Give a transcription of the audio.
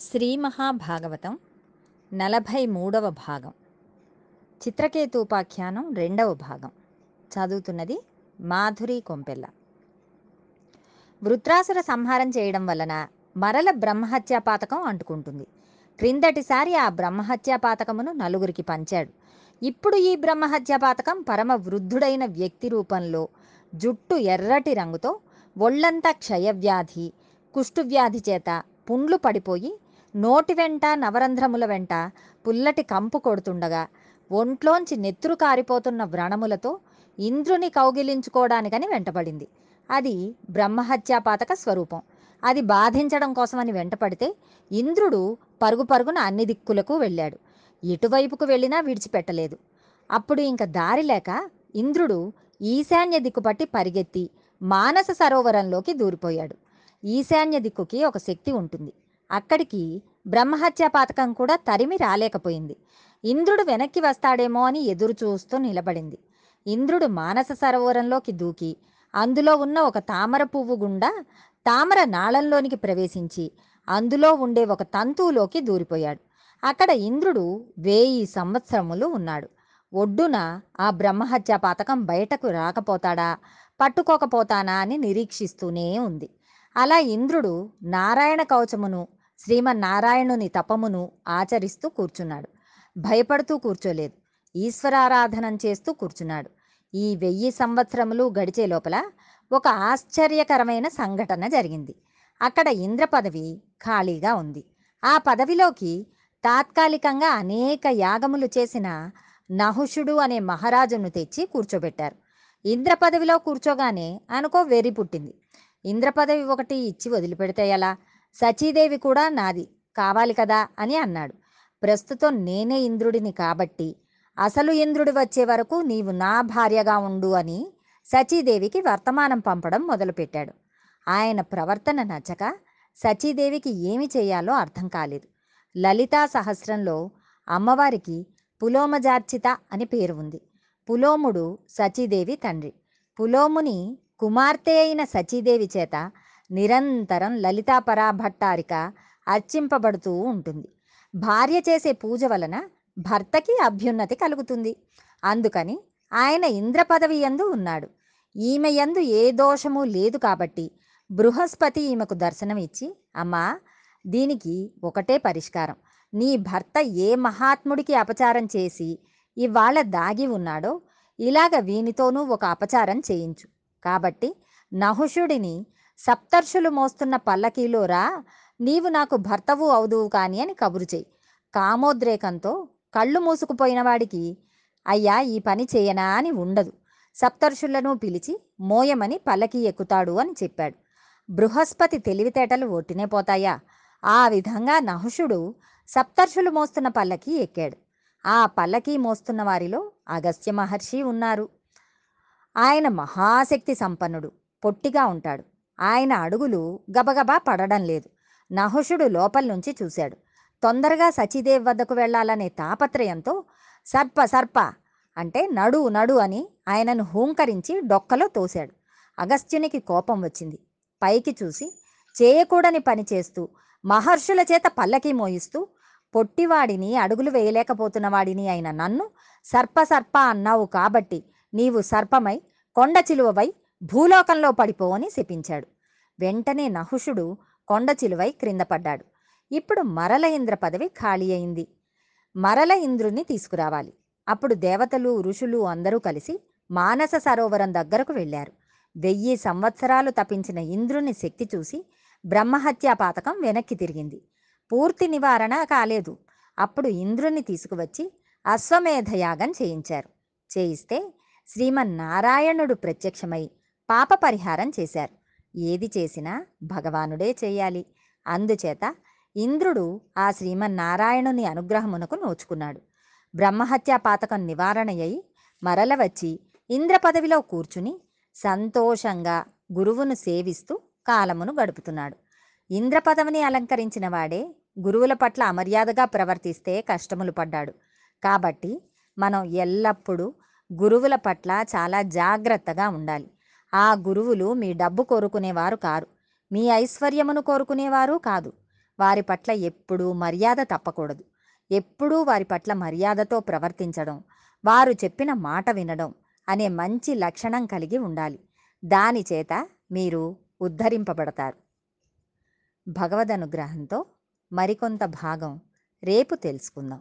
శ్రీ మహాభాగవతం నలభై మూడవ భాగం. చిత్రకేతూపాఖ్యానం రెండవ భాగం. చదువుతున్నది మాధురి కొంపెల్ల. వృత్రాసుర సంహారం చేయడం వలన మరల బ్రహ్మహత్యా పాతకం అంటుకుంటుంది. క్రిందటిసారి ఆ బ్రహ్మహత్యా పాతకమును నలుగురికి పంచాడు. ఇప్పుడు ఈ బ్రహ్మహత్యా పాతకం పరమ వృద్ధుడైన వ్యక్తి రూపంలో జుట్టు ఎర్రటి రంగుతో ఒళ్ళంతా క్షయవ్యాధి కుష్ఠువ్యాధి చేత పుండ్లు పడిపోయి నోటి వెంట నవరంధ్రముల వెంట పుల్లటి కంపు కొడుతుండగా ఒంట్లోంచి నెత్తురు కారిపోతున్న వ్రణములతో ఇంద్రుని కౌగిలించుకోవడానికని వెంటపడింది. అది బ్రహ్మహత్యాపాతక స్వరూపం. అది బాధించడం కోసమని వెంటపడితే ఇంద్రుడు పరుగు పరుగున అన్ని దిక్కులకు వెళ్ళాడు. ఎటువైపుకు వెళ్ళినా విడిచిపెట్టలేదు. అప్పుడు ఇంక దారి లేక ఇంద్రుడు ఈశాన్య దిక్కు పట్టి పరిగెత్తి మానస సరోవరంలోకి దూరిపోయాడు. ఈశాన్య దిక్కుకి ఒక శక్తి ఉంటుంది. అక్కడికి బ్రహ్మహత్య పాతకం కూడా తరిమి రాలేకపోయింది. ఇంద్రుడు వెనక్కి వస్తాడేమో అని ఎదురు చూస్తూ నిలబడింది. ఇంద్రుడు మానస సరోవరంలోకి దూకి అందులో ఉన్న ఒక తామర పువ్వు గుండా తామర నాళంలోనికి ప్రవేశించి అందులో ఉండే ఒక తంతువులోకి దూరిపోయాడు. అక్కడ ఇంద్రుడు వేయి సంవత్సరములు ఉన్నాడు. ఒడ్డున ఆ బ్రహ్మహత్య పాతకం బయటకు రాకపోతాడా? పట్టుకోకపోతానా అని నిరీక్షిస్తూనే ఉంది. అలా ఇంద్రుడు నారాయణ కవచమును శ్రీమన్నారాయణుని తపమును ఆచరిస్తూ కూర్చున్నాడు. భయపడుతూ కూర్చోలేదు. ఈశ్వరారాధనం చేస్తూ కూర్చున్నాడు. ఈ వెయ్యి సంవత్సరములు గడిచే లోపల ఒక ఆశ్చర్యకరమైన సంఘటన జరిగింది. అక్కడ ఇంద్ర పదవి ఖాళీగా ఉంది. ఆ పదవిలోకి తాత్కాలికంగా అనేక యాగములు చేసిన నహుషుడు అనే మహారాజును తెచ్చి కూర్చోబెట్టారు. ఇంద్ర పదవిలో కూర్చోగానే అనుకో వెర్రి పుట్టింది. ఇంద్ర పదవి ఒకటి ఇచ్చి వదిలిపెడితే ఎలా? సచీదేవి కూడా నాది కావాలి కదా అని అన్నాడు. ప్రస్తుతం నేనే ఇంద్రుడిని కాబట్టి అసలు ఇంద్రుడు వచ్చే వరకు నీవు నా భార్యగా ఉండు అని సచీదేవికి వర్తమానం పంపడం మొదలుపెట్టాడు. ఆయన ప్రవర్తన నచ్చక సచీదేవికి ఏమి చేయాలో అర్థం కాలేదు. లలితా సహస్రంలో అమ్మవారికి పులోమజార్చిత అని పేరు ఉంది. పులోముడు సచీదేవి తండ్రి. పులోముని కుమార్తె అయిన సచీదేవి చేత నిరంతరం లలితా పరాభట్టారిక అర్చింపబడుతూ ఉంటుంది. భార్య చేసే పూజ వలన భర్తకి అభ్యున్నతి కలుగుతుంది. అందుకని ఆయన ఇంద్ర పదవి యందు ఉన్నాడు. ఈమె యందు ఏ దోషము లేదు కాబట్టి బృహస్పతి ఈమెకు దర్శనం ఇచ్చి అమ్మా దీనికి ఒకటే పరిష్కారం. నీ భర్త ఏ మహాత్ముడికి అపచారం చేసి ఇవాళ దాగి ఉన్నాడో ఇలాగ వీనితోనూ ఒక అపచారం చేయించు. కాబట్టి నహుషుడిని సప్తర్షులు మోస్తున్న పల్లకీలో రా నీవు నాకు భర్తవు అవుదువు కాని అని కబురు చేయి. కామోద్రేకంతో కళ్ళు మూసుకుపోయిన వాడికి అయ్యా ఈ పని చేయనా అని ఉండదు. సప్తర్షులను పిలిచి మోయమని పల్లకి ఎక్కుతాడు అని చెప్పాడు. బృహస్పతి తెలివితేటలు ఒట్టినే పోతాయా? ఆ విధంగా నహుషుడు సప్తర్షులు మోస్తున్న పల్లకి ఎక్కాడు. ఆ పల్లకి మోస్తున్న వారిలో అగస్త్య మహర్షి ఉన్నారు. ఆయన మహాశక్తి సంపన్నుడు పొట్టిగా ఉంటాడు. ఆయన అడుగులు గబగబా పడడం లేదు. నహుషుడు లోపల నుంచి చూశాడు. తొందరగా సచిదేవ్ వద్దకు వెళ్ళాలనే తాపత్రయంతో సర్ప సర్ప అంటే నడు నడు అని ఆయనను హూంకరించి డొక్కలో తోశాడు. అగస్త్యునికి కోపం వచ్చింది. పైకి చూసి చేయకూడని పని చేస్తూ మహర్షుల చేత పల్లకి మోయిస్తూ పొట్టివాడిని అడుగులు వేయలేకపోతున్న వాడిని అయిన నన్ను సర్ప సర్ప అన్నావు కాబట్టి నీవు సర్పమై కొండ చిలువవై భూలోకంలో పడిపో అని శపించాడు. వెంటనే నహుషుడు కొండ చిలువై క్రింద పడ్డాడు. ఇప్పుడు మరల ఇంద్ర పదవి ఖాళీ అయింది. మరల ఇంద్రుణ్ణి తీసుకురావాలి. అప్పుడు దేవతలు ఋషులు అందరూ కలిసి మానస సరోవరం దగ్గరకు వెళ్ళారు. వెయ్యి సంవత్సరాలు తపించిన ఇంద్రుని శక్తి చూసి బ్రహ్మహత్యా పాతకం వెనక్కి తిరిగింది. పూర్తి నివారణ కాలేదు. అప్పుడు ఇంద్రుని తీసుకువచ్చి అశ్వమేధయాగం చేయించారు. చేయిస్తే శ్రీమన్నారాయణుడు ప్రత్యక్షమై పాప పరిహారం చేశారు. ఏది చేసినా భగవానుడే చేయాలి. అందుచేత ఇంద్రుడు ఆ శ్రీమన్నారాయణుని అనుగ్రహమునకు నోచుకున్నాడు. బ్రహ్మహత్యా పాతకం నివారణ అయి మరల వచ్చి ఇంద్ర పదవిలో కూర్చుని సంతోషంగా గురువును సేవిస్తూ కాలమును గడుపుతున్నాడు. ఇంద్ర పదవిని అలంకరించిన వాడే గురువుల పట్ల అమర్యాదగా ప్రవర్తిస్తే కష్టములు పడ్డాడు. కాబట్టి మనం ఎల్లప్పుడూ గురువుల పట్ల చాలా జాగ్రత్తగా ఉండాలి. ఆ గురువులు మీ డబ్బు కోరుకునేవారు కారు. మీ ఐశ్వర్యమును కోరుకునేవారు కాదు. వారి పట్ల ఎప్పుడూ మర్యాద తప్పకూడదు. ఎప్పుడూ వారి పట్ల మర్యాదతో ప్రవర్తించడం వారు చెప్పిన మాట వినడం అనే మంచి లక్షణం కలిగి ఉండాలి. దానిచేత మీరు ఉద్ధరింపబడతారు. భగవద్ అనుగ్రహంతో మరికొంత భాగం రేపు తెలుసుకుందాం.